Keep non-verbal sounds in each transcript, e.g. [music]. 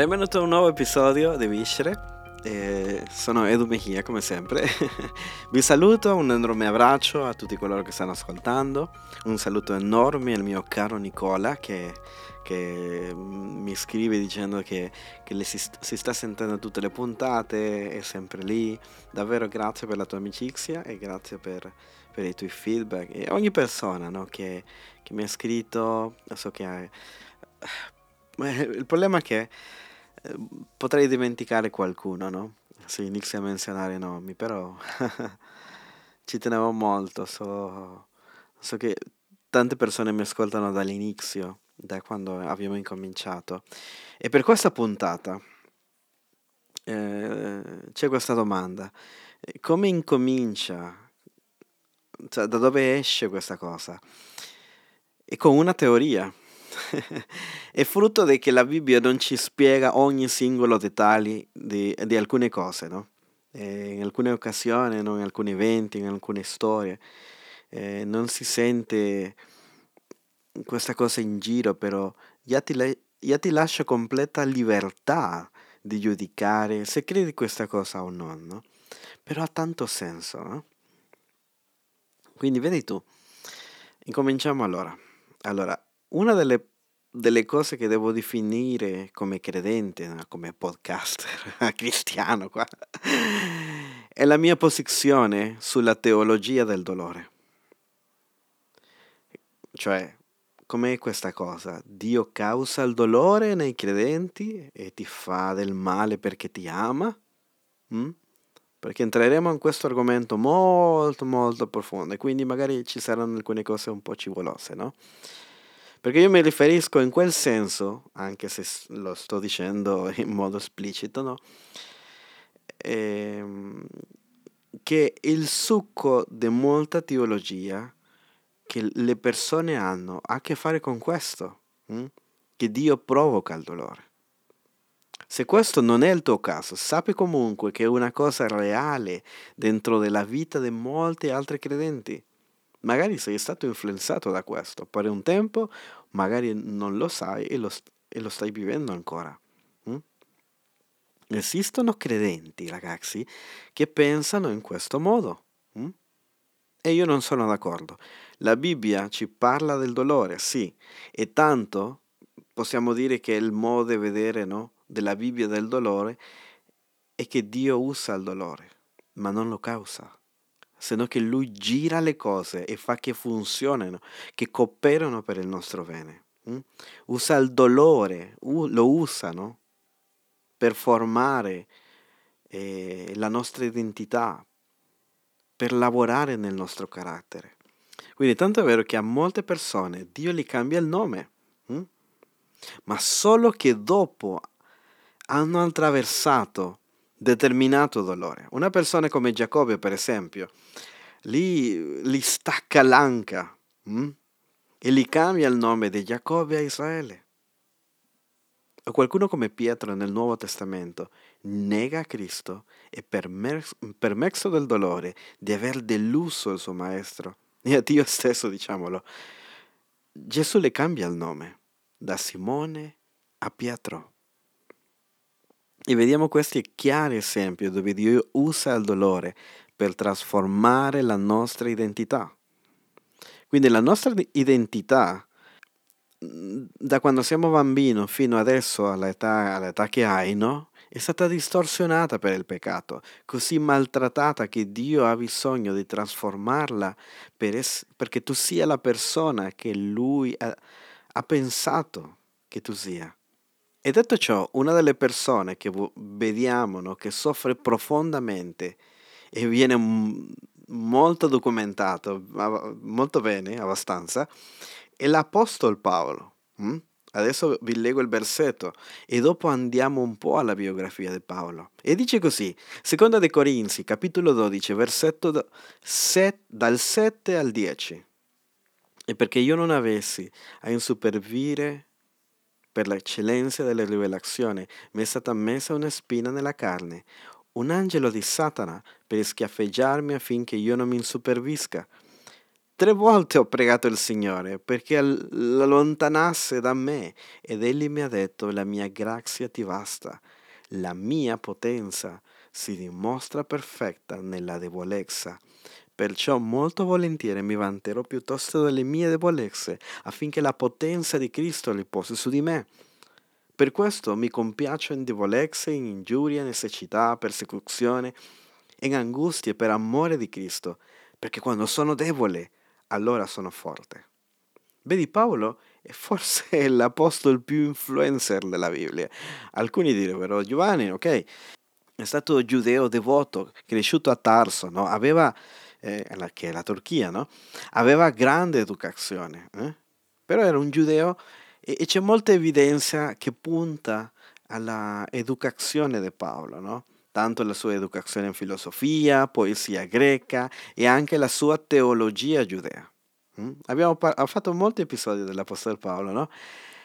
Benvenuto a un nuovo episodio di Viscere. Eh, sono Edu Mejia come sempre. [laughs] Vi saluto, un enorme abbraccio a tutti coloro che stanno ascoltando. Un saluto enorme al mio caro Nicola che, che mi scrive dicendo che, che si, si, sta sentendo tutte le puntate, è sempre lì. Davvero grazie per la tua amicizia e grazie per, per i tuoi feedback. E ogni persona no, che, che, mi ha scritto, so che hai... Il problema è che eh, potrei dimenticare qualcuno, no? Se inizi a menzionare nomi, però [laughs] ci tenevo molto. So, so che tante persone mi ascoltano dall'inizio, da quando abbiamo incominciato. E per questa puntata eh, c'è questa domanda. Come incomincia? Cioè, da dove esce questa cosa? E con una teoria [laughs] è frutto di che la Bibbia non ci spiega ogni singolo dettaglio di, di alcune cose, no? Eh, in alcune occasioni, no? in alcuni eventi, in alcune storie. Eh, non si sente questa cosa in giro, però già ti, già ti lascia completa libertà di giudicare se credi questa cosa o no, no? Però ha tanto senso, no? Quindi vedi tu, incominciamo allora. Allora, una delle, delle cose che devo definire come credente, come podcaster [laughs] cristiano qua, è la mia posizione sulla teologia del dolore. Cioè, com'è questa cosa? Dio causa il dolore nei credenti e ti fa del male perché ti ama? Mm? Perché entreremo in questo argomento molto molto profondo e quindi magari ci saranno alcune cose un po' civolose, no? Perché io mi riferisco in quel senso, anche se lo sto dicendo [laughs] in modo esplicito, no? Ehm, che il succo di molta teologia che le persone hanno ha a che fare con questo, hm? che Dio provoca il dolore. Se questo non è il tuo caso, sappi comunque che è una cosa reale dentro della vita di molti altri credenti. Magari sei stato influenzato da questo per un tempo, magari non lo sai e lo, e lo stai vivendo ancora. Mm? Esistono credenti, ragazzi, che pensano in questo modo. Mm? E io non sono d'accordo. La Bibbia ci parla del dolore, sì, e tanto possiamo dire che il modo di vedere no, della Bibbia del dolore è che Dio usa il dolore, ma non lo causa se che lui gira le cose e fa che funzionino, che cooperano per il nostro bene. Mm? Usa il dolore, lo usano per formare eh, la nostra identità, per lavorare nel nostro carattere. Quindi tanto è vero che a molte persone Dio gli cambia il nome, mm? ma solo che dopo hanno attraversato determinato dolore. Una persona come Giacobbe, per esempio, lì, gli stacca l'anca hm? e gli cambia il nome di Giacobbe a Israele. O qualcuno come Pietro nel Nuovo Testamento nega Cristo e per mezzo del dolore di aver deluso il suo maestro e a Dio stesso, diciamolo, Gesù le cambia il nome da Simone a Pietro. E vediamo questi chiari esempi dove Dio usa il dolore per trasformare la nostra identità. Quindi la nostra identità, mm, da quando siamo bambini fino adesso all'età, all'età che hai, no? È stata distorsionata per il peccato, così maltrattata che Dio ha bisogno di trasformarla per es- perché tu sia la persona che Lui ha, ha pensato che tu sia. E detto ciò, una delle persone che vediamo no, che soffre profondamente e viene molto documentato, molto bene, abbastanza, è l'Apostolo Paolo. Hm? Adesso vi leggo il versetto e dopo andiamo un po' alla biografia di Paolo. E dice così, seconda dei Corinzi, capitolo 12, versetto set, dal 7 al 10. E perché io non avessi a insupervire per l'eccellenza della rivelazione mi è stata messa una spina nella carne, un angelo di Satana per schiaffeggiarmi affinché io non mi insupervisca. Tre volte ho pregato il Signore perché allontanasse da me ed egli mi ha detto la mia grazia ti basta, la mia potenza si dimostra perfetta nella debolezza. Perciò molto volentieri mi vanterò piuttosto delle mie debolezze affinché la potenza di Cristo riposi su di me. Per questo mi compiaccio in debolezze, in ingiurie, necessità, persecuzione, in angustie per amore di Cristo, perché quando sono debole, allora sono forte. Vedi, Paolo è forse [laughs] l'apostolo più influencer della Bibbia. Alcuni direbbero, Giovanni, ok, è stato giudeo devoto, cresciuto a Tarso, no? aveva, eh, che è la Turchia, no? aveva grande educazione, eh? però era un giudeo e, e, c'è molta evidenza che punta alla educazione di Paolo, no? tanto la sua educazione in filosofia, poesia greca e anche la sua teologia giudea. Mm? Abbiamo par- fatto molti episodi dell'Apostolo Paolo, no?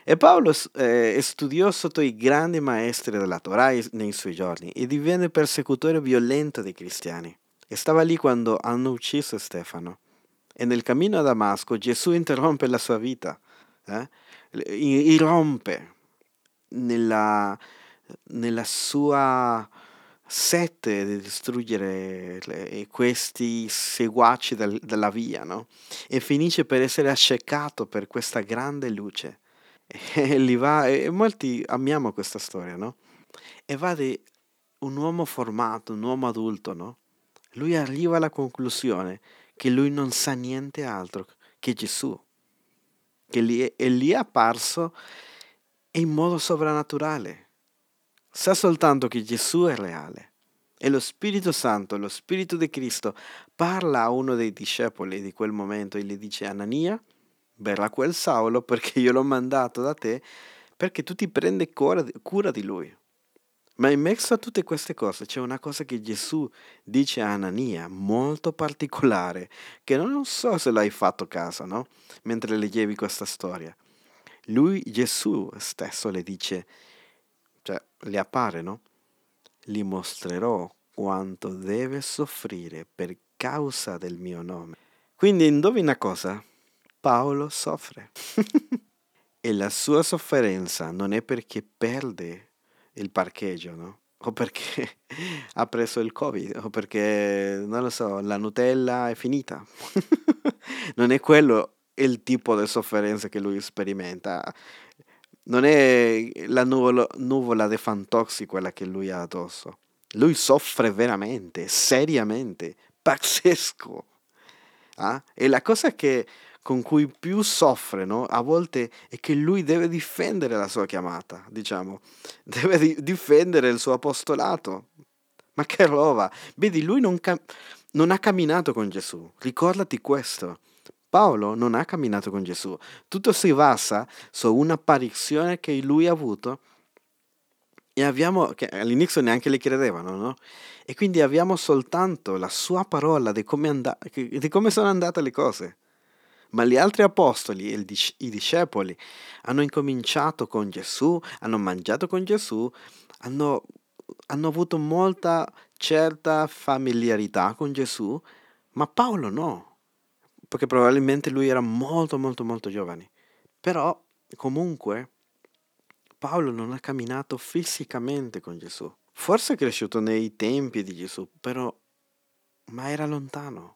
E Paolo eh, studiò sotto i grandi maestri della Torah nei suoi giorni e divenne persecutore violento dei cristiani. Stava lì quando hanno ucciso Stefano. E nel cammino a Damasco Gesù interrompe la sua vita, eh? irrompe nella, nella sua sette di distruggere le, questi seguaci del, della via, no? E finisce per essere accecato per questa grande luce. E, [laughs] li va, e molti amiamo questa storia, no? E va di un uomo formato, un uomo adulto, no? Lui arriva alla conclusione che lui non sa niente altro che Gesù, che gli è, è lì apparso in modo sovrannaturale Sa soltanto che Gesù è reale. E lo Spirito Santo, lo Spirito di Cristo, parla a uno dei discepoli di quel momento e gli dice, Anania, verrà quel Saulo perché io l'ho mandato da te perché tu ti prendi cura di lui. Ma in mezzo a tutte queste cose c'è una cosa che Gesù dice a Anania, molto particolare, che non so se l'hai fatto caso, no? Mentre leggevi questa storia. Lui, Gesù stesso, le dice, cioè le appare, no? Gli mostrerò quanto deve soffrire per causa del mio nome. Quindi indovina cosa? Paolo soffre. [laughs] e la sua sofferenza non è perché perde il parcheggio, no? O perché [laughs] ha preso il Covid, o perché, non lo so, la Nutella è finita. [laughs] non è quello il tipo di sofferenza che lui sperimenta non è la nuvola, nuvola di fantoxi quella che lui ha addosso. Lui soffre veramente, seriamente, pazzesco. Ah? E la cosa che, con cui più soffre no? a volte è che lui deve difendere la sua chiamata, diciamo, [laughs] deve di- difendere il suo apostolato. Ma che roba! Vedi, lui non, cam- non ha camminato con Gesù, ricordati questo. Paolo non ha camminato con Gesù, tutto si basa su un'apparizione che lui ha avuto e abbiamo, che all'inizio neanche le credevano, no? E quindi abbiamo soltanto la sua parola di come, and- di come sono andate le cose. Ma gli altri apostoli e i discepoli hanno incominciato con Gesù, hanno mangiato con Gesù, hanno, hanno avuto molta certa familiarità con Gesù, ma Paolo no perché probabilmente lui era molto molto molto giovane. Però comunque Paolo non ha camminato fisicamente con Gesù. Forse è cresciuto nei tempi di Gesù, però ma era lontano.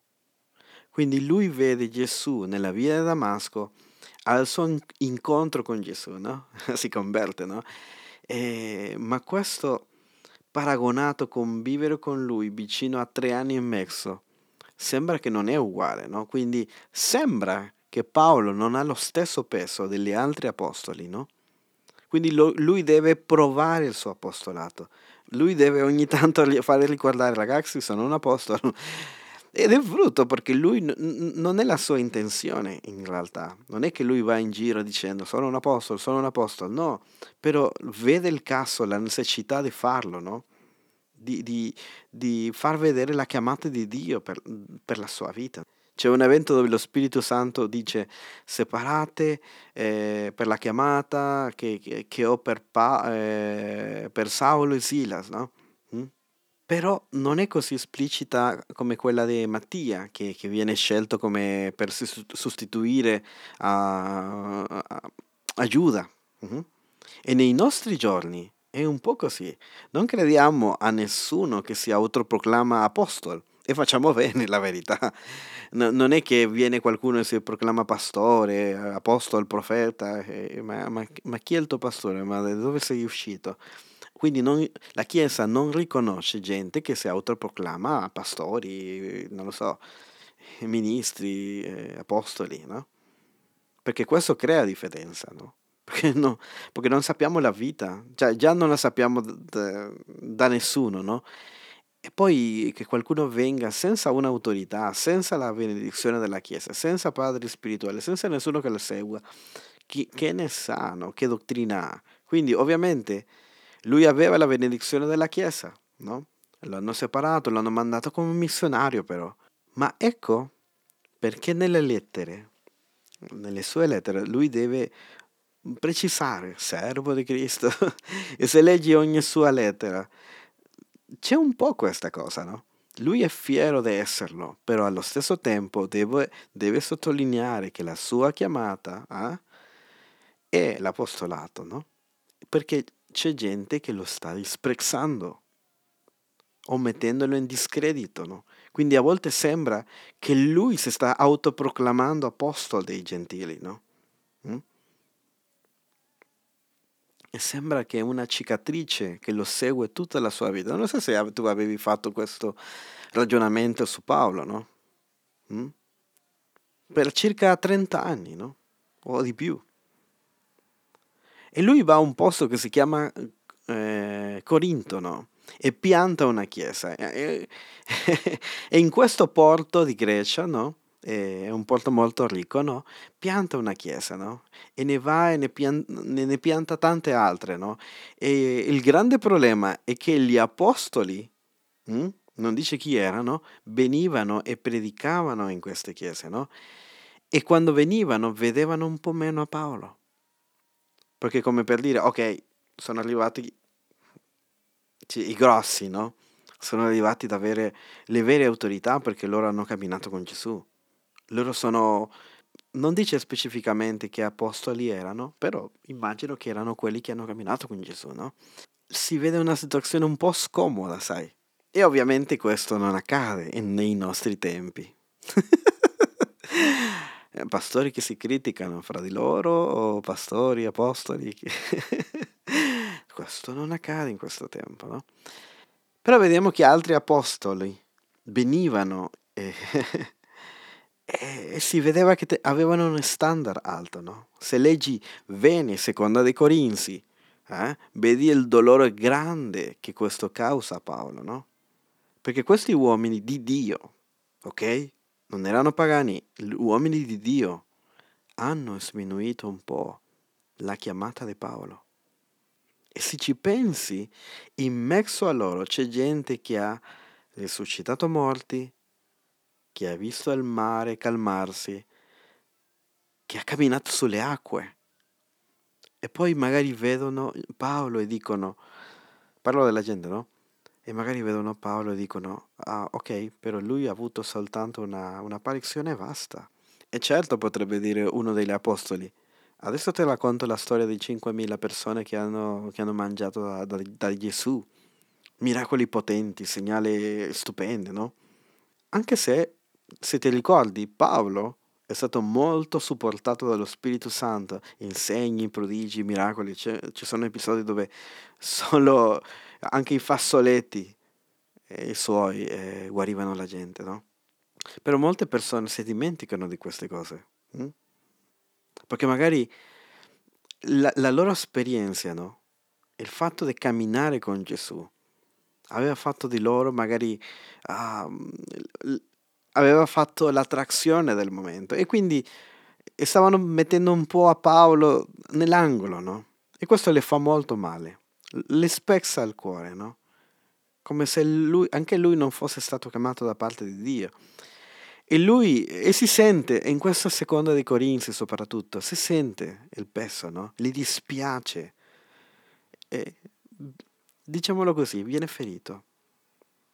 Quindi lui vede Gesù nella via di Damasco al suo incontro con Gesù, no? [laughs] si converte, no? E, ma questo paragonato con vivere con lui vicino a tre anni e mezzo, sembra che non è uguale, no? Quindi sembra che Paolo non ha lo stesso peso degli altri apostoli, no? Quindi lo, lui deve provare il suo apostolato. Lui deve ogni tanto fare ricordare ragazzi sono un apostolo. Ed è brutto perché lui n- non è la sua intenzione in realtà. Non è che lui va in giro dicendo sono un apostolo, sono un apostolo. No, però vede il caso, la necessità di farlo, no? di, di, di far vedere la chiamata di Dio per, per, la sua vita. C'è un evento dove lo Spirito Santo dice separate eh, per la chiamata che, che, che ho per, pa, eh, per, Saulo e Silas, no? Però non è così esplicita come quella di Mattia, che, che viene scelto come per sostituire a, a, a Giuda. Uh-huh. E nei nostri giorni è un po' così. Non crediamo a nessuno che si autoproclama apostolo e facciamo bene la verità. No, non è che viene qualcuno e si proclama pastore, apostolo, profeta, eh, ma, ma, ma, chi è il tuo pastore? Ma da dove sei uscito? Quindi non, la Chiesa non riconosce gente che si autoproclama pastori, non lo so, ministri, eh, apostoli, no? Perché questo crea differenza, no? [laughs] Perché, no, perché non sappiamo la vita, cioè già non la sappiamo da, da nessuno, no? E poi che qualcuno venga senza un'autorità, senza la benedizione della Chiesa, senza padre spirituale, senza nessuno che lo segua, chi, che ne sa, no? Che dottrina ha? Quindi ovviamente lui aveva la benedizione della Chiesa, no? L'hanno separato, l'hanno mandato come missionario però. Ma ecco perché nelle lettere, nelle sue lettere, lui deve precisare, servo di Cristo. [laughs] e se leggi ogni sua lettera, c'è un po' questa cosa, no? Lui è fiero di esserlo, però allo stesso tempo deve, deve sottolineare che la sua chiamata eh, è l'apostolato, no? Perché c'è gente che lo sta disprezzando o mettendolo in discredito, no? Quindi a volte sembra che lui si sta autoproclamando apostolo dei gentili, no? Mm? E sembra che è una cicatrice che lo segue tutta la sua vita. Non so se tu avevi fatto questo ragionamento su Paolo, no? Mm? Per circa 30 anni, no? O di più. E lui va a un posto che si chiama eh, Corinto, no? E pianta una chiesa. E, [laughs] in questo porto di Grecia, no? È un porto molto ricco, no? Pianta una chiesa, no? E ne va e ne pianta, ne pianta tante altre, no? E il grande problema è che gli apostoli, hm? non dice chi erano, venivano e predicavano in queste chiese, no? E quando venivano vedevano un po' meno a Paolo. Perché come per dire, ok, sono arrivati i grossi, no? Sono arrivati ad avere le vere autorità perché loro hanno camminato con Gesù. Loro sono, non dice specificamente che apostoli erano, però immagino che erano quelli che hanno camminato con Gesù, no? Si vede una situazione un po' scomoda, sai? E ovviamente questo non accade nei nostri tempi. [laughs] Eh, pastori che si criticano fra di loro o pastori, apostoli. Che... [laughs] questo non accade in questo tempo, no? Però vediamo che altri apostoli venivano e, [laughs] e si vedeva che te, avevano un standard alto, no? Se leggi bene seconda dei Corinzi, eh, vedi il dolore grande che questo causa a Paolo, no? Perché questi uomini di Dio, ok? Non erano pagani, uomini di Dio, hanno sminuito un po' la chiamata di Paolo. E se ci pensi, in mezzo a loro c'è gente che ha risuscitato morti, che ha visto il mare calmarsi, che ha camminato sulle acque. E poi magari vedono Paolo e dicono, parlo della gente, no? E magari vedono Paolo e dicono, ah ok, però lui ha avuto soltanto una, un'apparizione vasta. E certo potrebbe dire uno degli apostoli, adesso te la conto la storia di 5.000 persone che hanno, che hanno mangiato da, da, da Gesù, miracoli potenti, segnali stupendi, no? Anche se, se ti ricordi, Paolo è stato molto supportato dallo Spirito Santo, insegni, prodigi, miracoli, ci sono episodi dove solo anche i fassoletti eh, i suoi eh, guarivano la gente, no? Però molte persone si dimenticano di queste cose, hm? perché magari la, la, loro esperienza, no? Il fatto di camminare con Gesù aveva fatto di loro magari uh, aveva fatto l'attrazione del momento e quindi stavano mettendo un po' a Paolo nell'angolo, no? E questo le fa molto male le spezza il cuore, no? Come se lui, anche lui non fosse stato chiamato da parte di Dio. E lui, e si sente, in questa seconda di Corinzi soprattutto, si sente il peso, no? Gli dispiace. E, diciamolo così, viene ferito.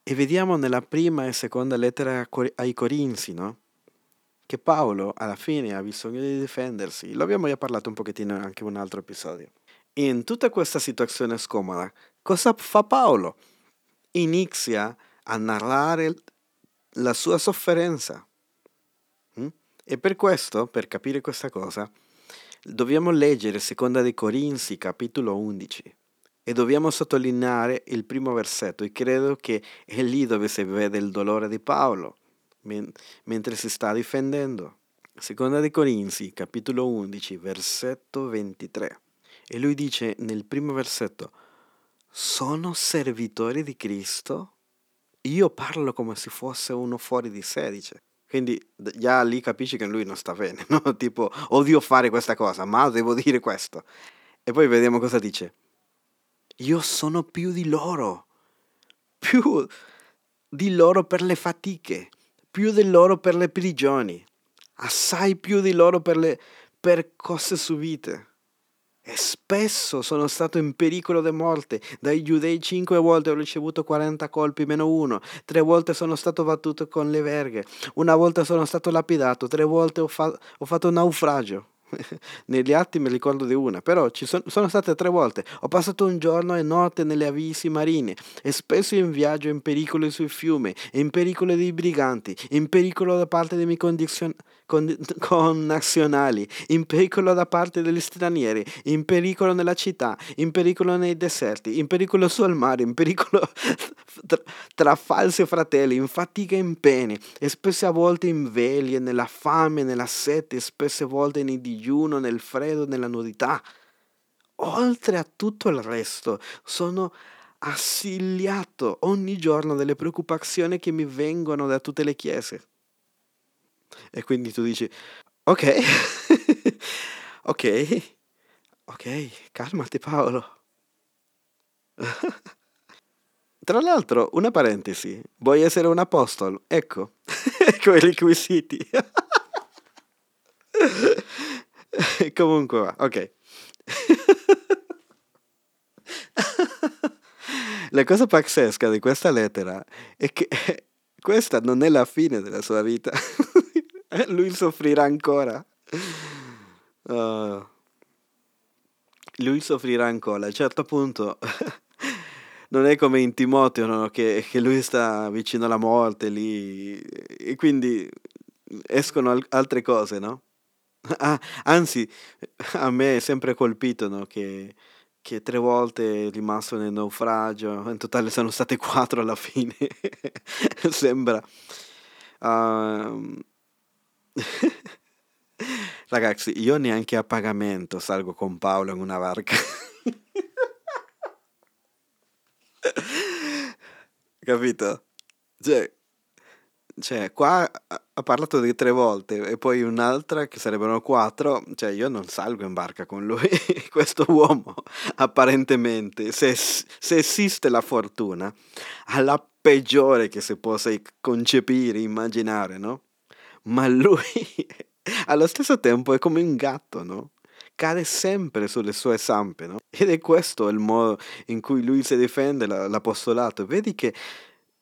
E vediamo nella prima e seconda lettera ai Corinzi, no? Che Paolo alla fine ha bisogno di difendersi. Lo abbiamo già parlato un pochettino anche in un altro episodio. In tutta questa situazione scomoda, cosa fa Paolo? Inizia a narrare la sua sofferenza. Mm? E per questo, per capire questa cosa, dobbiamo leggere Seconda dei Corinzi, capitolo 11 e dobbiamo sottolineare il primo versetto e credo che è lì dove si vede il dolore di Paolo men- mentre si sta difendendo. Seconda dei Corinzi, capitolo 11, versetto 23. E lui dice nel primo versetto, sono servitori di Cristo? Io parlo come se fosse uno fuori di sé, dice. Quindi già lì capisci che lui non sta bene, [laughs] no? Tipo, odio fare questa cosa, ma devo dire questo. E poi vediamo cosa dice. Io sono più di loro, più di loro per le fatiche, più di loro per le prigioni, assai più di loro per le per cose subite. E spesso sono stato in pericolo di morte. Dai giudei cinque volte ho ricevuto 40 colpi meno uno. Tre volte sono stato battuto con le verghe. Una volta sono stato lapidato. Tre volte ho, fa- ho fatto un naufragio. [laughs] Negli atti mi ricordo di una, però ci son, sono state tre volte. Ho passato un giorno e notte nelle avvisi marine e spesso in viaggio in pericolo sui fiumi, in pericolo dei briganti, in pericolo da parte dei miei condizion- con, connazionali, in pericolo da parte degli stranieri, in pericolo nella città, in pericolo nei deserti, in pericolo sul mare, in pericolo [laughs] tra, tra falsi fratelli, in fatica e in pene, e spesse volte in veglie, nella fame, nella sete, spesse volte nei digiuno, nel freddo, nella nudità. Oltre a tutto il resto, sono assiliato ogni giorno delle preoccupazioni che mi vengono da tutte le chiese. E quindi tu dici, ok, [laughs] ok, ok, calmati Paolo. [laughs] Tra l'altro, una parentesi, vuoi essere un apostolo? Ecco, [laughs] ecco i requisiti. Comunque va, ok. La cosa pazzesca di questa lettera è che questa non è la fine della sua vita. [laughs] Lui soffrirà ancora. Uh, lui soffrirà ancora. A un certo punto [laughs] non è come in Timoteo no? che, che, lui sta vicino alla morte lì e quindi escono al- altre cose, no? [laughs] Ah, anzi, a me è sempre colpito no? che, che tre volte è rimasto nel naufragio, in totale sono state quattro alla fine, sembra. Uh, [laughs] Ragazzi, io neanche a pagamento salgo con Paolo in una barca. [laughs] Capito? Cioè, cioè, qua ha parlato di tre volte e poi un'altra che sarebbero quattro. Cioè, io non salgo in barca con lui. [laughs] Questo uomo, apparentemente, se, se esiste la fortuna, ha la peggiore che si possa concepire, immaginare, no? Ma lui [laughs] allo stesso tempo è come un gatto, no? Cade sempre sulle sue zampe, no? Ed è questo il modo in cui lui si difende l'apostolato. Vedi che,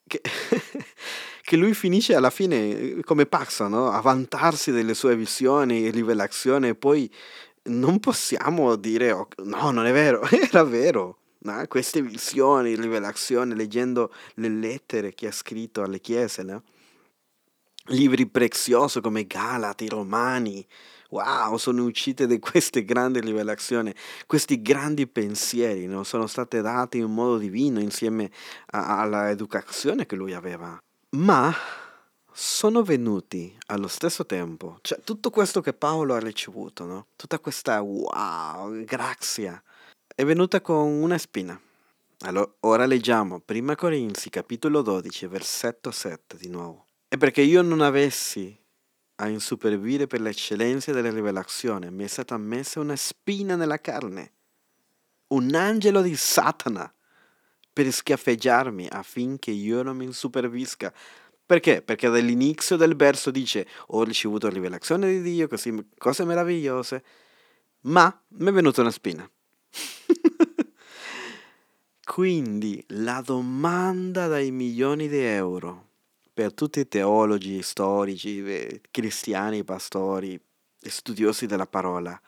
che, [laughs] che lui finisce alla fine come pazzo, no? A vantarsi delle sue visioni e rivelazioni e poi non possiamo dire oh, no, non è vero, [laughs] era vero. No? Queste visioni, rivelazioni, leggendo le lettere che ha scritto alle chiese, no? Libri preziosi come Galati, Romani. Wow, sono uscite da queste grandi rivelazioni, questi grandi pensieri no? sono stati dati in modo divino insieme all'educazione che lui aveva. Ma sono venuti allo stesso tempo, cioè tutto questo che Paolo ha ricevuto, no? tutta questa wow, grazia, è venuta con una spina. Allora, ora leggiamo 1 Corinzi capitolo 12, versetto 7 di nuovo. E perché io non avessi a insupervire per l'eccellenza della rivelazione, mi è stata messa una spina nella carne, un angelo di Satana, per schiaffeggiarmi affinché io non mi insupervisca. Perché? Perché dall'inizio del verso dice ho ricevuto rivelazione di Dio, così, cose meravigliose, ma mi è venuta una spina. [laughs] quindi la domanda dai milioni di euro per tutti i teologi, storici, eh, cristiani, pastori, studiosi della parola,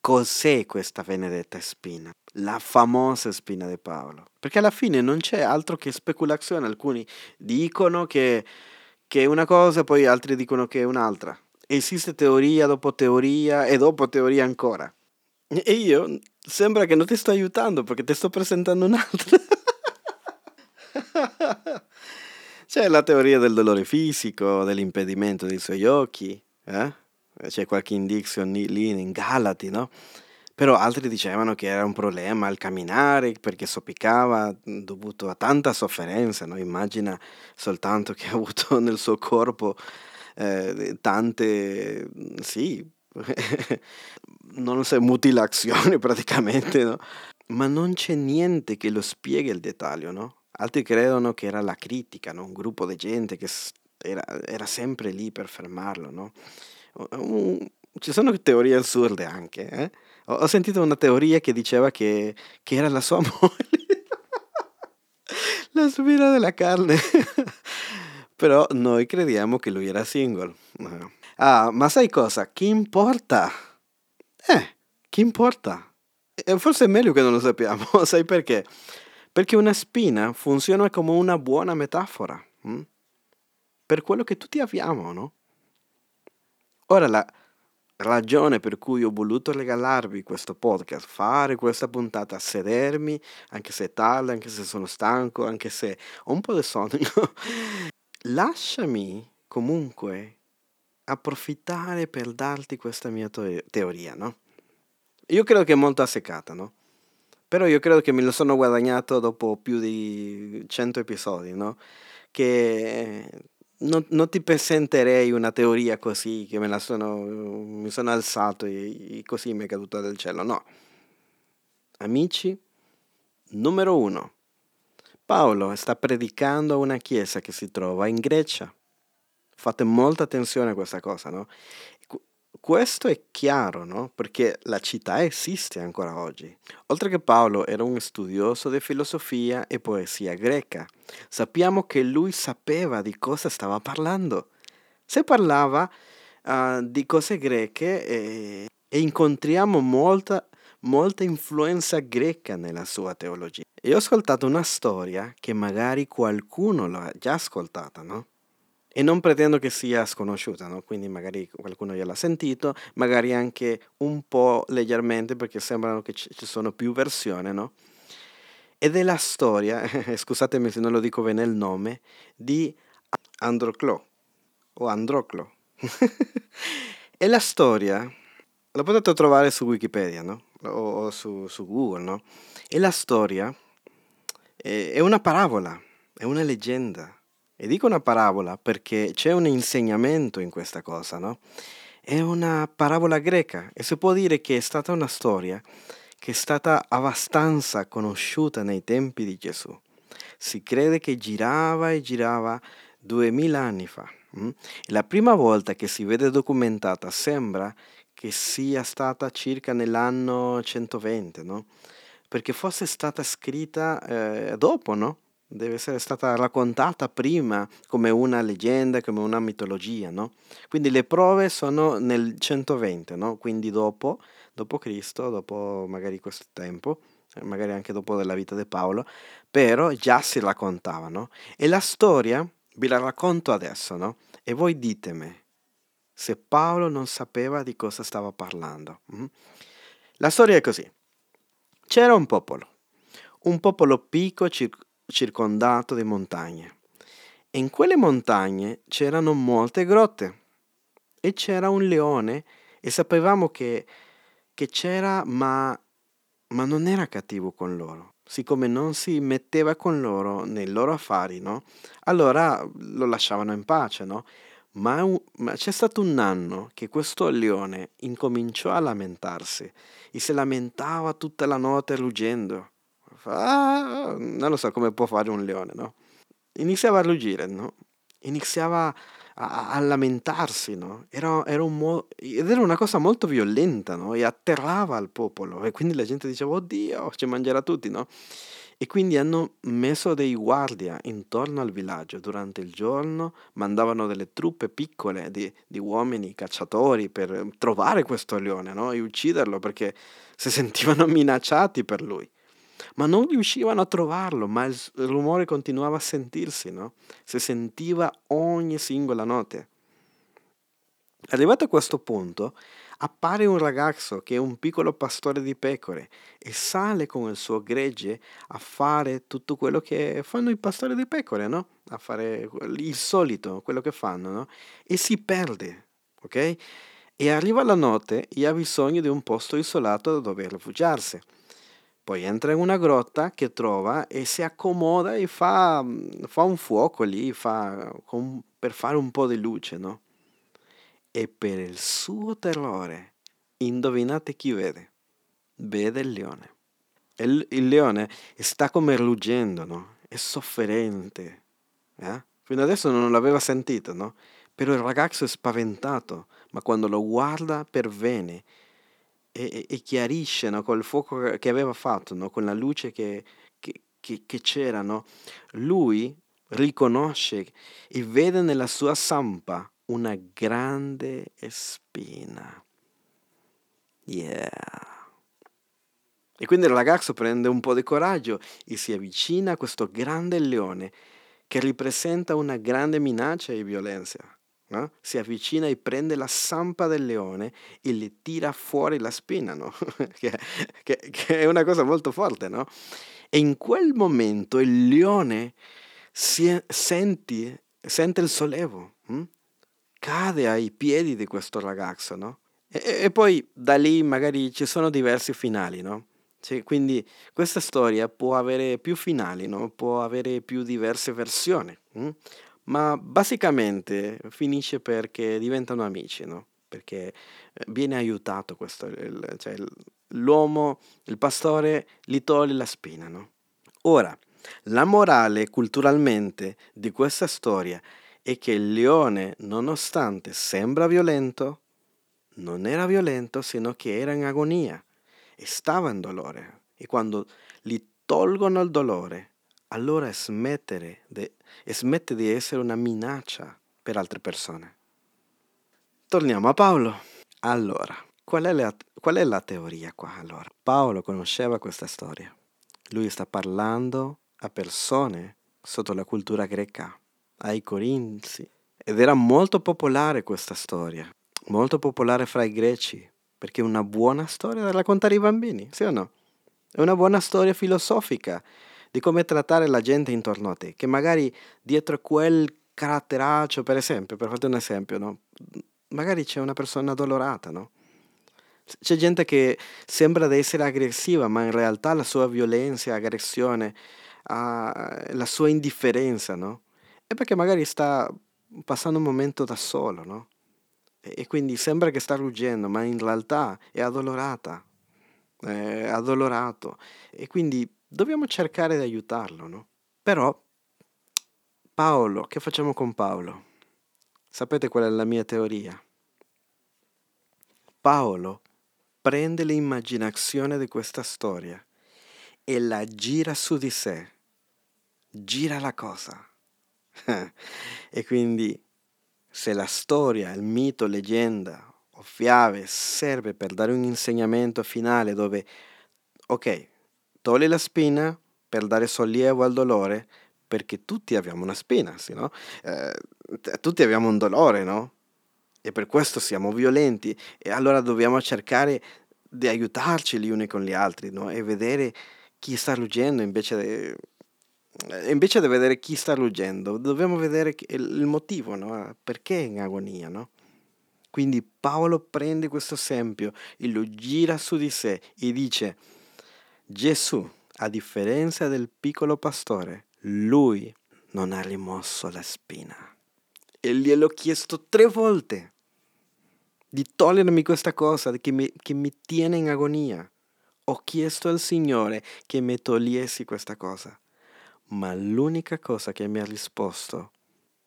cos'è questa benedetta spina? La famosa spina di Paolo. Perché alla fine non c'è altro che speculazione. Alcuni dicono che, che è una cosa, poi altri dicono che è un'altra. Esiste teoria dopo teoria e dopo teoria ancora. E io sembra che non ti sto aiutando perché ti sto presentando un'altra. [laughs] C'è la teoria del dolore fisico, dell'impedimento dei suoi occhi, eh? c'è qualche indizio lì in Galati, no? Però altri dicevano che era un problema al camminare perché soppicava dovuto a tanta sofferenza, no? Immagina soltanto che [laughs] ha avuto nel suo corpo eh, tante, sì, [laughs] non lo so, mutilazioni [laughs] praticamente, no? Ma non c'è niente che lo spieghi il dettaglio, no? Altri credono che era la critica, no? un gruppo di gente che era, era sempre lì per fermarlo. No? Ci sono teorie assurde anche. Eh? Ho, ho, sentito una teoria che diceva che, che era la sua [laughs] moglie, la spina della carne. [laughs] Però noi crediamo che lui era single. Ah, ma sai cosa? Chi importa? Eh, chi importa? E forse è meglio che non lo sappiamo, [laughs] sai perché? Perché una spina funziona come una buona metafora hm? per quello che tutti abbiamo, no? Ora la ragione per cui ho voluto regalarvi questo podcast, fare questa puntata, sedermi, anche se è tardi, anche se sono stanco, anche se ho un po' di sonno, [laughs] lasciami comunque approfittare per darti questa mia teoria, no? Io credo che è molto asseccata, no? Però io credo che me lo sono guadagnato dopo più di 100 episodi, no? Che non, non ti presenterei una teoria così che me la sono, mi sono alzato e, e così mi è caduta dal cielo, no. Amici, numero uno. Paolo sta predicando a una chiesa che si trova in Grecia. Fate molta attenzione a questa cosa, no? Questo è chiaro, no? Perché la città esiste ancora oggi. Oltre che Paolo era un studioso di filosofia e poesia greca, sappiamo che lui sapeva di cosa stava parlando. Se parlava uh, di cose greche eh, e incontriamo molta, molta influenza greca nella sua teologia. E ho ascoltato una storia che magari qualcuno l'ha già ascoltata, no? E non pretendo che sia sconosciuta, no? quindi magari qualcuno gliel'ha sentito, magari anche un po' leggermente perché sembrano che ci sono più versioni, no? Ed è la storia, [laughs] scusatemi se non lo dico bene il nome, di Androclo o Androclo. è [laughs] la storia, la potete trovare su Wikipedia, no? O, o su, su, Google, no? E la storia è, è una parabola, è una leggenda e dico una parabola perché c'è un insegnamento in questa cosa, no? È una parabola greca e si può dire che è stata una storia che è stata abbastanza conosciuta nei tempi di Gesù. Si crede che girava e girava duemila anni fa. Mm? La prima volta che si vede documentata sembra che sia stata circa nell'anno 120, no? Perché fosse stata scritta eh, dopo, no? Deve essere stata raccontata prima come una leggenda, come una mitologia, no? Quindi le prove sono nel 120, no? Quindi dopo, dopo Cristo, dopo magari questo tempo, eh, magari anche dopo della vita di Paolo, però già si raccontava, no? E la storia vi la racconto adesso, no? E voi ditemi se Paolo non sapeva di cosa stava parlando. Mm? La storia è così. C'era un popolo, un popolo piccolo, circondato di montagne. E in quelle montagne c'erano molte grotte e c'era un leone e sapevamo che, che c'era, ma, ma non era cattivo con loro. Siccome non si metteva con loro nei loro affari, no? Allora lo lasciavano in pace, no? Ma, ma, c'è stato un anno che questo leone incominciò a lamentarsi e si lamentava tutta la notte ruggendo ah, non lo so come può fare un leone, no? Iniziava a ruggire, no? Iniziava a, a lamentarsi, no? Era, era un mo- ed era una cosa molto violenta, no? E atterrava il popolo e quindi la gente diceva, oddio, ci mangerà tutti, no? E quindi hanno messo dei guardia intorno al villaggio durante il giorno, mandavano delle truppe piccole di, di uomini cacciatori per trovare questo leone no? e ucciderlo perché si sentivano minacciati per lui. Ma non riuscivano a trovarlo, ma il rumore continuava a sentirsi, no? Si sentiva ogni singola notte. Arrivato a questo punto, appare un ragazzo che è un piccolo pastore di pecore e sale con il suo gregge a fare tutto quello che fanno i pastori di pecore, no? A fare il solito, quello che fanno, no? E si perde, ok? E arriva la notte e ha bisogno di un posto isolato da dove rifugiarsi. Poi entra in una grotta che trova e si accomoda e fa, fa un fuoco lì fa, con, per fare un po' di luce, no? E per il suo terrore, indovinate chi vede? Vede il leone. Il, il leone sta come ruggendo, no? È sofferente. Eh? Fino adesso non l'aveva sentito, no? Però il ragazzo è spaventato, ma quando lo guarda pervene e, e chiarisce no? col fuoco che aveva fatto, no? con la luce che, che, che, che c'era, no? lui riconosce e vede nella sua zampa una grande spina. Yeah. E quindi il ragazzo prende un po' di coraggio e si avvicina a questo grande leone che rappresenta una grande minaccia e violenza. No? Si avvicina e prende la zampa del leone e le tira fuori la spina, no? [laughs] che, che, che, è una cosa molto forte. No? E in quel momento il leone si, senti, sente il sollevo. Hm? cade ai piedi di questo ragazzo, no? E, e poi da lì magari ci sono diversi finali, no? Cioè, quindi questa storia può avere più finali, no? Può avere più diverse versioni, hm? Ma basicamente finisce perché diventano amici, no? Perché eh, viene aiutato questo, il, cioè l'uomo, il pastore, gli toglie la spina, no? Ora, la morale culturalmente di questa storia è che il leone, nonostante sembra violento, non era violento, sino che era in agonia e stava in dolore. E quando gli tolgono il dolore, allora smette di essere una minaccia per altre persone. Torniamo a Paolo. Allora, qual è, la, qual è la teoria qua? Allora, Paolo conosceva questa storia. Lui sta parlando a persone sotto la cultura greca ai Corinzi. Ed era molto popolare questa storia, molto popolare fra i greci, perché è una buona storia da raccontare ai bambini, sì o no? È una buona storia filosofica di come trattare la gente intorno a te, che magari dietro quel caratteraccio, per esempio, per farti un esempio, no? magari c'è una persona addolorata, no? C'è gente che sembra di essere aggressiva, ma in realtà la sua violenza, aggressione, la sua indifferenza, no? È perché magari sta passando un momento da solo, no? E quindi sembra che sta ruggendo, ma in realtà è addolorata, è addolorato. E quindi dobbiamo cercare di aiutarlo, no? Però Paolo, che facciamo con Paolo? Sapete qual è la mia teoria? Paolo prende l'immaginazione di questa storia e la gira su di sé, gira la cosa [laughs] e quindi se la storia, il mito, leggenda o fiabe serve per dare un insegnamento finale dove, ok, togli la spina per dare sollievo al dolore, perché tutti abbiamo una spina, sì, no? eh, tutti abbiamo un dolore, no? E per questo siamo violenti e allora dobbiamo cercare di aiutarci gli uni con gli altri, no? E vedere chi sta ruggendo invece di eh, invece di vedere chi sta ruggendo, dobbiamo vedere il motivo, no? perché è in agonia. No? Quindi Paolo prende questo esempio e lo gira su di sé e dice, Gesù, a differenza del piccolo pastore, lui non ha rimosso la spina. E gliel'ho chiesto tre volte di togliermi questa cosa che mi, che mi tiene in agonia. Ho chiesto al Signore che mi togliessi questa cosa ma l'unica cosa che mi ha risposto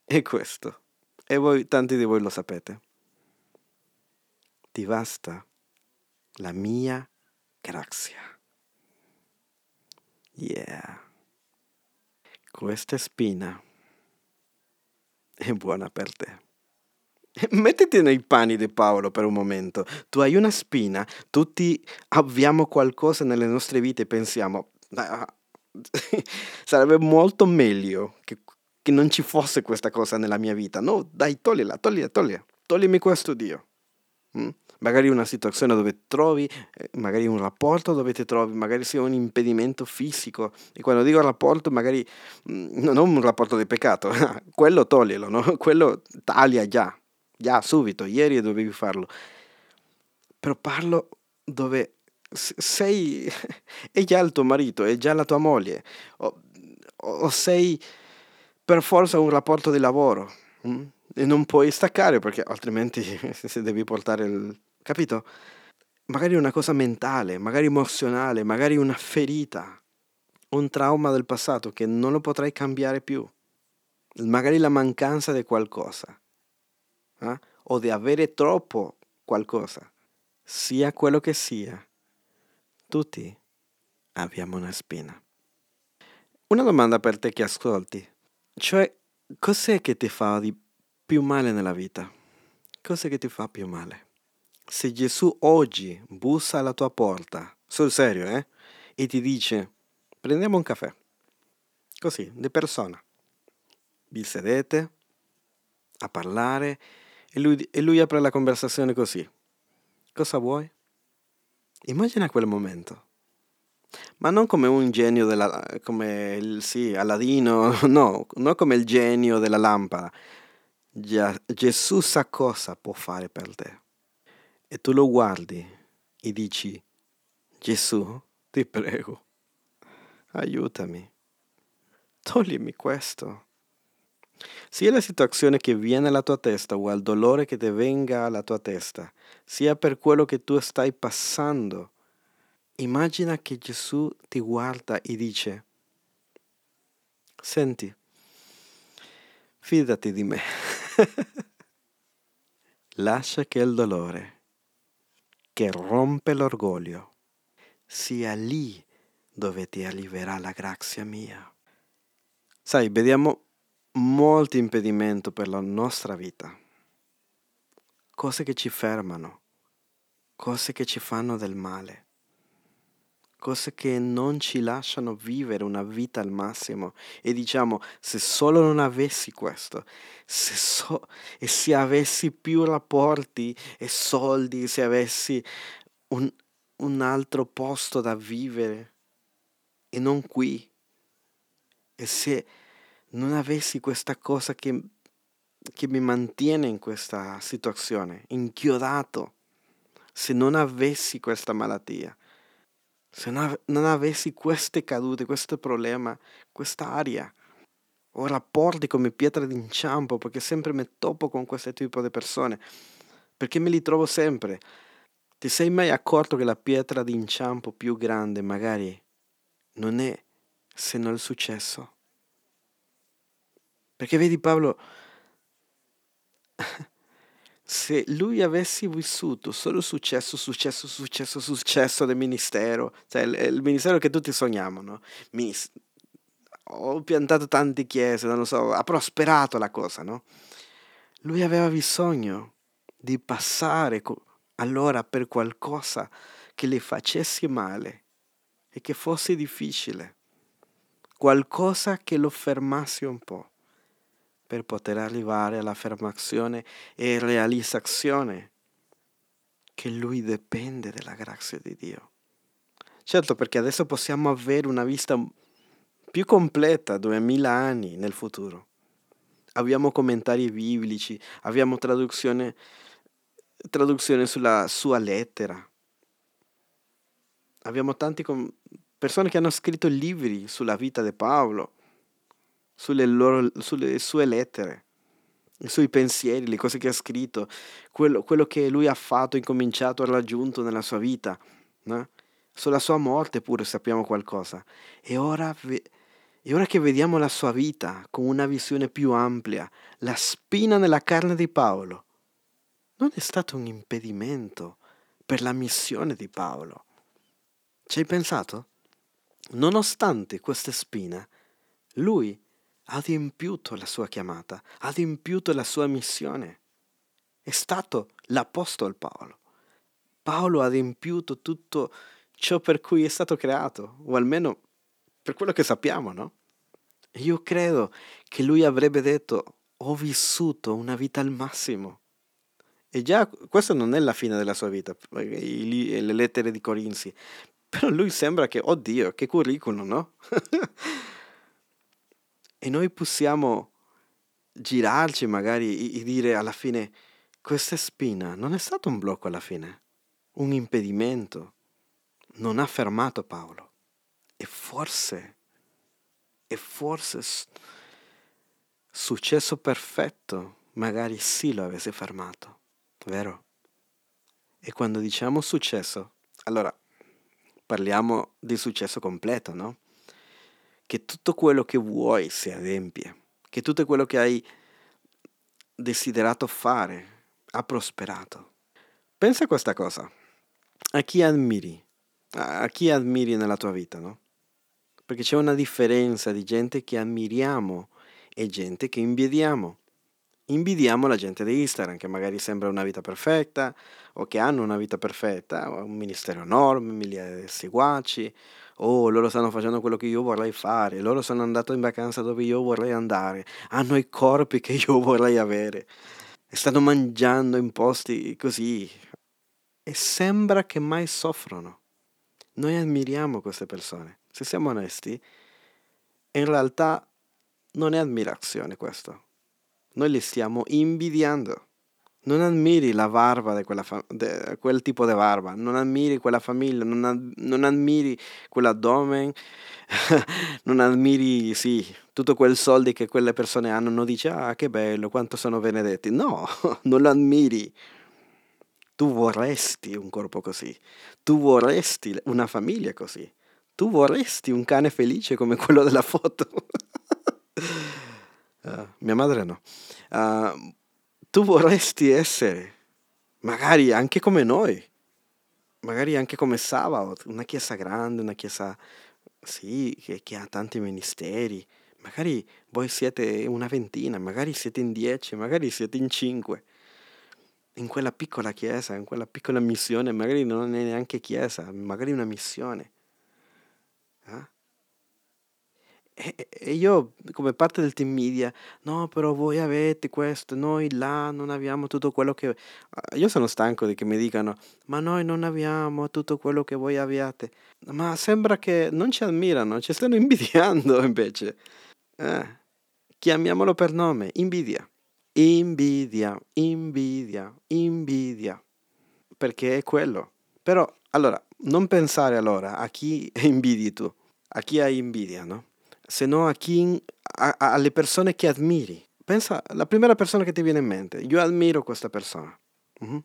è questo. E voi, tanti di voi lo sapete. Ti basta la mia grazia. Yeah. Questa spina è buona per te. Mettiti nei panni di Paolo per un momento. Tu hai una spina, tutti abbiamo qualcosa nelle nostre vite e pensiamo, "Ah, [laughs] sarebbe molto meglio che, che non ci fosse questa cosa nella mia vita. No, dai, toglila, toglila, toglila. Toglimi questo Dio. Mm? Magari una situazione dove trovi, eh, magari un rapporto dove ti trovi, magari sia un impedimento fisico. E quando dico rapporto, magari mm, non un rapporto di peccato, [laughs] quello toglielo, no? [laughs] quello taglia già, già subito, ieri dovevi farlo. Però parlo dove sei, [laughs] è già il tuo marito, è già la tua moglie, o, o sei per forza un rapporto di lavoro. mm? E non puoi staccare perché altrimenti se devi portare il... capito? Magari una cosa mentale, magari emozionale, magari una ferita, un trauma del passato che non lo potrai cambiare più. Magari la mancanza di qualcosa. eh? O di avere troppo qualcosa. Sia quello che sia. Tutti abbiamo una spina. Una domanda per te che ascolti. Cioè, cos'è che ti fa di più male nella vita? Cos'è che ti fa più male? Se Gesù oggi bussa alla tua porta, sul serio, eh? E ti dice, prendiamo un caffè. Così, di persona. Vi sedete a parlare e lui, e lui apre la conversazione così. Cosa vuoi? Immagina quel momento. Ma non come un genio della... come il, sì, Aladino, [laughs] no, non come il genio della lampada. Gesù sa cosa può fare per te. E tu lo guardi e dici, Gesù, ti prego, aiutami, toglimi questo. Sia la situazione che viene alla tua testa o al dolore che ti venga alla tua testa, sia per quello che tu stai passando, immagina che Gesù ti guarda e dice, senti, fidati di me, [laughs] lascia che il dolore che rompe l'orgoglio. Sia lì dove ti arriverà la grazia mia. Sai, vediamo molti impedimenti per la nostra vita, cose che ci fermano, cose che ci fanno del male, cose che non ci lasciano vivere una vita al massimo. E diciamo se solo non avessi questo, se so- e se avessi più rapporti e soldi, se avessi un, un altro posto da vivere e non qui, e se non avessi questa cosa che, che mi mantiene in questa situazione, inchiodato, se non avessi questa malattia, se non, av- non avessi queste cadute, questo problema, questa aria, o rapporti come pietra d'inciampo, perché sempre mi topo con questo tipo di persone, perché me li trovo sempre. Ti sei mai accorto che la pietra d'inciampo più grande magari non è se non il successo? Perché vedi Paolo, [laughs] se lui avessi vissuto solo successo, successo, successo, successo del ministero, cioè il, ministero che tutti sogniamo, no? Minis- ho piantato tante chiese, non lo so, ha prosperato la cosa, no? Lui aveva bisogno di passare co- allora per qualcosa che le facesse male e che fosse difficile, qualcosa che lo fermasse un po' per poter arrivare all'affermazione e realizzazione che lui dipende dalla grazia di Dio. Certo, perché adesso possiamo avere una vista più completa, duemila anni nel futuro. Abbiamo commentari biblici, abbiamo traduzione, traduzione sulla sua lettera. Abbiamo tante com- persone che hanno scritto libri sulla vita di Paolo, sulle, loro, sulle sue lettere, i suoi pensieri, le cose che ha scritto, quello, quello che lui ha fatto, incominciato, ha raggiunto nella sua vita. no? Sulla sua morte pure sappiamo qualcosa. E ora, e ora che vediamo la sua vita con una visione più ampia, la spina nella carne di Paolo non è stato un impedimento per la missione di Paolo. Ci hai pensato? nonostante questa spina, lui ha adempiuto la sua chiamata, ha adempiuto la sua missione. È stato l'Apostolo Paolo. Paolo ha adempiuto tutto ciò per cui è stato creato, o almeno per quello che sappiamo, no? Io credo che lui avrebbe detto, ho vissuto una vita al massimo. E già questa non è la fine della sua vita, le lettere di Corinzi, però lui sembra che, oddio, che curriculum, no? [laughs] e noi possiamo girarci magari e dire alla fine, questa spina non è stato un blocco alla fine, un impedimento, non ha fermato Paolo. E forse, e forse successo perfetto magari sì lo avesse fermato, vero? E quando diciamo successo, allora parliamo di successo completo, no? Che tutto quello che vuoi si adempie, che tutto quello che hai desiderato fare ha prosperato. Pensa a questa cosa, a chi ammiri, a chi ammiri nella tua vita, no? Perché c'è una differenza di gente che ammiriamo e gente che invidiamo. Invidiamo la gente di Instagram che magari sembra una vita perfetta o che hanno una vita perfetta, un ministero enorme, migliaia di seguaci, oh loro stanno facendo quello che io vorrei fare, loro sono andati in vacanza dove io vorrei andare, hanno i corpi che io vorrei avere stanno mangiando in posti così e sembra che mai soffrono. Noi ammiriamo queste persone, se siamo onesti, in realtà non è ammirazione questo. Noi li stiamo invidiando. Non ammiri la barba di fa- quel tipo di barba, non ammiri quella famiglia, non, ad- non ammiri quell'addome, [laughs] non ammiri, sì, tutto quel soldi che quelle persone hanno, non dici, ah, che bello, quanto sono benedetti. No, [laughs] non lo ammiri. Tu vorresti un corpo così, tu vorresti una famiglia così, tu vorresti un cane felice come [laughs] quello della foto. uh, mia madre no. Uh, tu vorresti essere, magari anche come noi, magari anche come Sabaoth, una chiesa grande, una chiesa, sì, che, che, ha tanti ministeri. Magari voi siete una ventina, magari siete in dieci, magari siete in cinque. In quella piccola chiesa, in quella piccola missione, magari non è neanche chiesa, magari una missione. Eh? E, io come parte del team media, no, però voi avete questo, noi là non abbiamo tutto quello che... Ah, io sono stanco di che mi dicano, ma noi non abbiamo tutto quello che voi abbiate. Ma sembra che non ci ammirano, ci stanno [laughs] invidiando invece. Eh, chiamiamolo per nome, invidia. Invidia, invidia, invidia. Perché è quello. Però, allora, non pensare allora a chi [laughs] invidi tu, a chi hai invidia, no? Se no a chi, a, alle persone che ammiri. Pensa alla prima persona che ti viene in mente. Io ammiro questa persona. Uh-huh.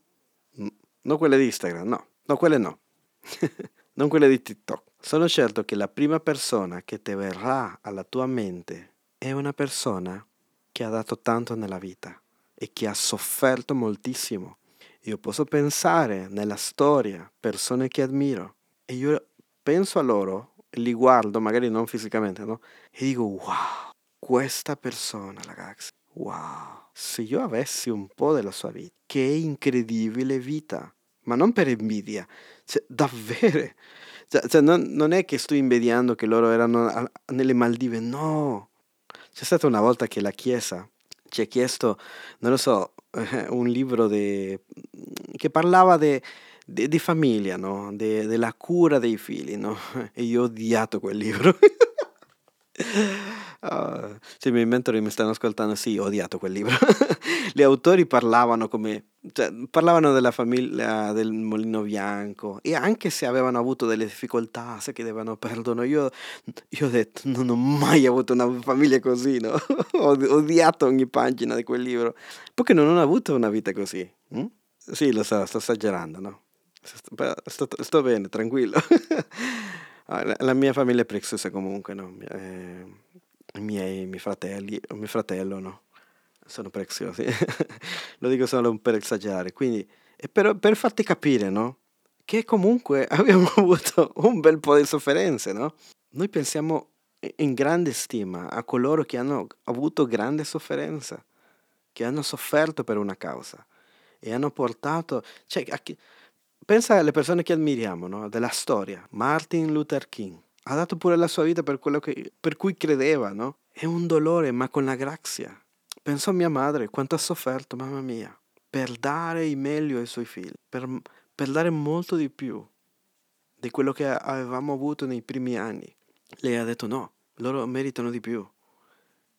Non quelle di Instagram, no. No, quelle no. [laughs] non quelle di TikTok. Sono certo che la prima persona che ti verrà alla tua mente è una persona che ha dato tanto nella vita e che ha sofferto moltissimo. Io posso pensare nella storia persone che ammiro e io penso a loro li guardo, magari non fisicamente, no? E dico, wow, questa persona, ragazzi, wow, se io avessi un po' della sua vita, che incredibile vita, ma non per invidia, cioè davvero, cioè, cioè non, non, è che sto invidiando che loro erano a, nelle Maldive, no, c'è stata una volta che la Chiesa ci ha chiesto, non lo so, [laughs] un libro de, che parlava di di, di famiglia, no? De, della cura dei figli, no? [laughs] E io ho odiato quel libro. Uh, [laughs] se i miei mentori mi stanno ascoltando, sì, ho odiato quel libro. [laughs] Gli autori parlavano come, cioè, parlavano della famiglia del Molino Bianco e anche se avevano avuto delle difficoltà, se chiedevano perdono, io, io ho detto, non ho mai avuto una famiglia così, no? ho odiato ogni pagina di quel libro, perché non ho avuto una vita così. Hm? Sì, lo so, sto esagerando, no? Sto, sto bene, tranquillo. [laughs] Ah, la mia famiglia è preziosa comunque, no? Eh, I miei, miei fratelli, o mio fratello, no? Sono preziosi. [laughs] Lo dico solo per esagerare. Quindi, per, per farti capire, no? che comunque [laughs] abbiamo avuto un bel po' di sofferenze, no? Noi pensiamo in grande stima a coloro che hanno avuto grande sofferenza, che hanno sofferto per una causa e hanno portato... Cioè, chi, pensa alle persone che ammiriamo, no? della storia. Martin Luther King ha dato pure la sua vita per quello che, per cui credeva, no? È un dolore, ma con la grazia. Penso a mia madre, quanto ha sofferto, mamma mia, per dare il meglio ai suoi figli, per, per dare molto di più di quello che avevamo avuto nei primi anni. Lei ha detto no, loro meritano di più.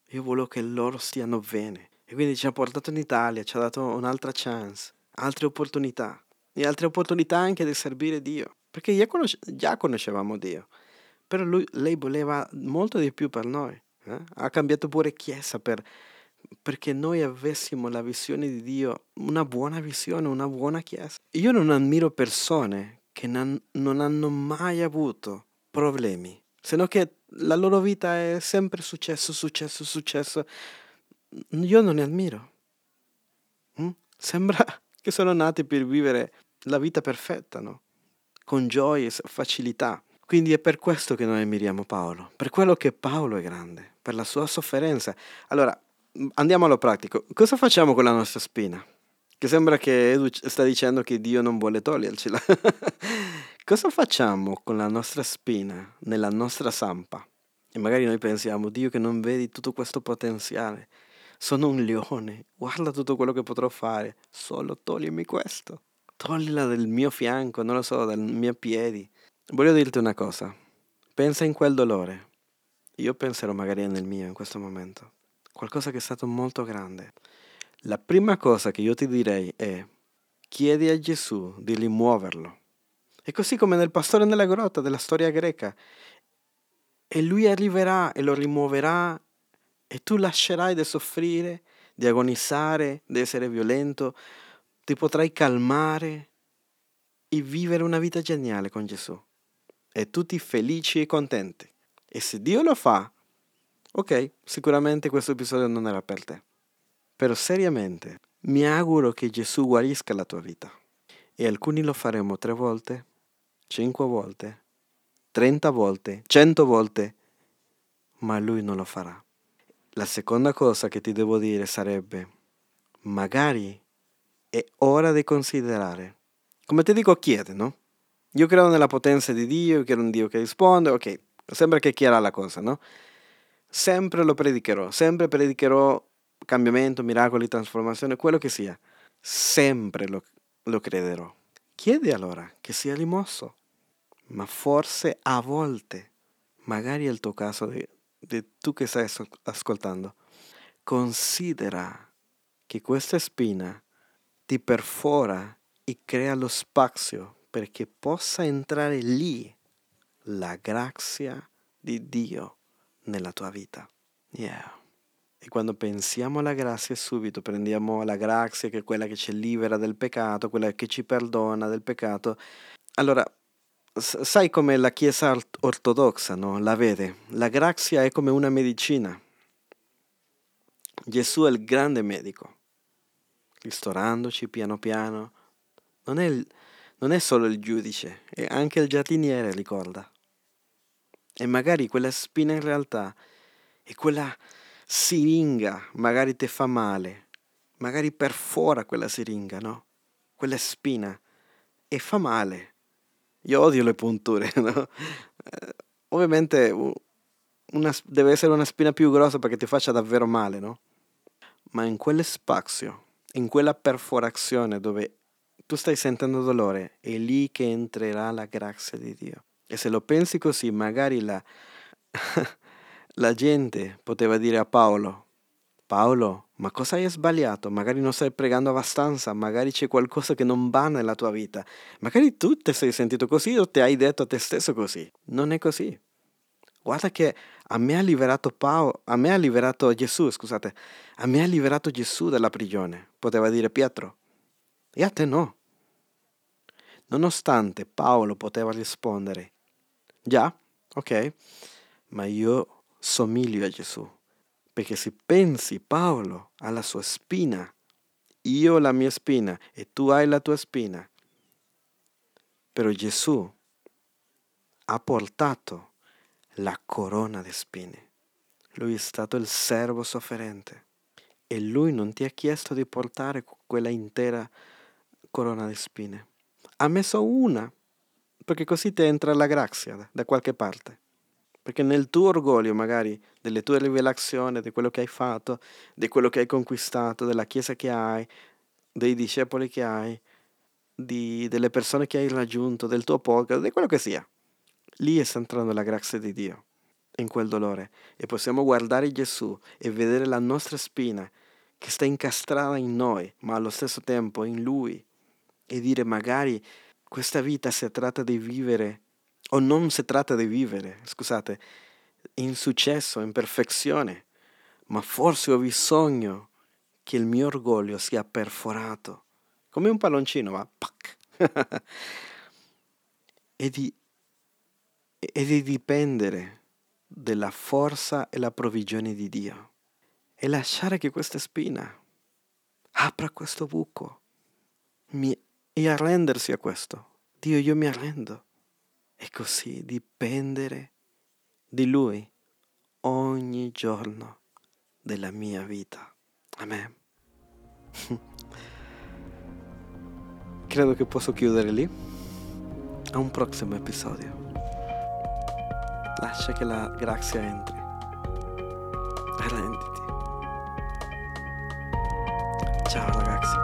Io voglio che loro stiano bene. E quindi ci ha portato in Italia, ci ha dato un'altra chance, altre opportunità. E altre opportunità anche di servire Dio. Perché già, conosce- già conoscevamo Dio. Però lui, lei voleva molto di più per noi. Eh? Ha cambiato pure chiesa per, perché noi avessimo la visione di Dio, una buona visione, una buona chiesa. Io non ammiro persone che non, non hanno mai avuto problemi, se no che la loro vita è sempre successo, successo, successo. Io non ne ammiro. Mm? Sembra [laughs] che sono nati per vivere la vita perfetta, no? Con gioia e facilità. Quindi è per questo che noi ammiriamo Paolo, per quello che Paolo è grande, per la sua sofferenza. Allora, andiamo allo pratico. Cosa facciamo con la nostra spina? Che sembra che Edu sta dicendo che Dio non vuole togliercela. [laughs] Cosa facciamo con la nostra spina nella nostra zampa? E magari noi pensiamo, Dio che non vedi tutto questo potenziale. Sono un leone, guarda tutto quello che potrò fare, solo toglimi questo. Toglila dal mio fianco, non lo so, dai miei piedi. Voglio dirti una cosa, pensa in quel dolore. Io penserò magari nel mio in questo momento. Qualcosa che è stato molto grande. La prima cosa che io ti direi è chiedi a Gesù di rimuoverlo. È così come nel pastore nella grotta della storia greca. E lui arriverà e lo rimuoverà e tu lascerai di soffrire, di agonizzare, di essere violento, ti potrai calmare e vivere una vita geniale con Gesù e tutti felici e contenti. E se Dio lo fa, ok, sicuramente questo episodio non era per te. Però seriamente, mi auguro che Gesù guarisca la tua vita. E alcuni lo faremo tre volte, cinque volte, trenta volte, cento volte, ma lui non lo farà. La seconda cosa che ti devo dire sarebbe, magari è ora di considerare. Come ti dico, chiede, no? Io credo nella potenza di Dio, io credo in Dio che risponde, ok, sembra che chiara la cosa, no? Sempre lo predicherò, sempre predicherò cambiamento, miracoli, trasformazione, quello che sia. Sempre lo, lo crederò. Chiedi allora che sia rimosso, ma forse a volte, magari è il tuo caso di, di tu che stai ascoltando, considera che questa spina ti perfora e crea lo spazio perché possa entrare lì la grazia di Dio nella tua vita. Yeah. E quando pensiamo alla grazia subito prendiamo la grazia che è quella che ci libera del peccato, quella che ci perdona del peccato. Allora, sai come la Chiesa ortodossa no? la vede? La grazia è come una medicina. Gesù è il grande medico, ristorandoci piano piano. Non è il, non è solo il giudice, è anche il giardiniere, ricorda. E magari quella spina in realtà è quella siringa, magari ti fa male, magari perfora quella siringa, no? Quella spina e fa male. Io odio le punture, [laughs] no? Eh, ovviamente una, deve essere una spina più grossa perché ti faccia davvero male, no? Ma in quel spazio, in quella perforazione dove tu stai sentendo dolore, è lì che entrerà la grazia di Dio. E se lo pensi così, magari la, [laughs] la gente poteva dire a Paolo, Paolo, ma cosa hai sbagliato? Magari non stai pregando abbastanza, magari c'è qualcosa che non va nella tua vita. Magari tu ti sei sentito così o ti hai detto a te stesso così. Non è così. Guarda che a me ha liberato Paolo, a me ha liberato Gesù, scusate, a me ha liberato Gesù dalla prigione, poteva dire Pietro. E a te no. Nonostante Paolo poteva rispondere, già, ok, ma io somiglio a Gesù. Perché se pensi Paolo alla sua spina, io la mia spina e tu hai la tua spina, Però Gesù ha portato la corona di spine. Lui è stato il servo sofferente e lui non ti ha chiesto di portare quella intera corona di spine. Ha messo una, perché così ti entra la grazia da qualche parte. Perché nel tuo orgoglio, magari, delle tue rivelazioni, di quello che hai fatto, di quello che hai conquistato, della chiesa che hai, dei discepoli che hai, di, delle persone che hai raggiunto, del tuo podcast, di quello che sia. Lì sta entrando la grazia di Dio, in quel dolore. E possiamo guardare Gesù e vedere la nostra spina che sta incastrata in noi, ma allo stesso tempo in Lui. E dire magari questa vita si tratta di vivere o non si tratta di vivere, scusate, in successo, in perfezione, ma forse ho bisogno che il mio orgoglio sia perforato, come un palloncino, ma [laughs] e, di, e di dipendere dalla forza e la provvigione di Dio e lasciare che questa spina apra questo buco mi, e arrendersi a questo. Dio, io mi arrendo e così dipendere di Lui ogni giorno della mia vita. Amen. [laughs] Credo che posso chiudere lì. A un prossimo episodio. Lascia che la grazia entri. Arrenditi. Ciao ragazzi.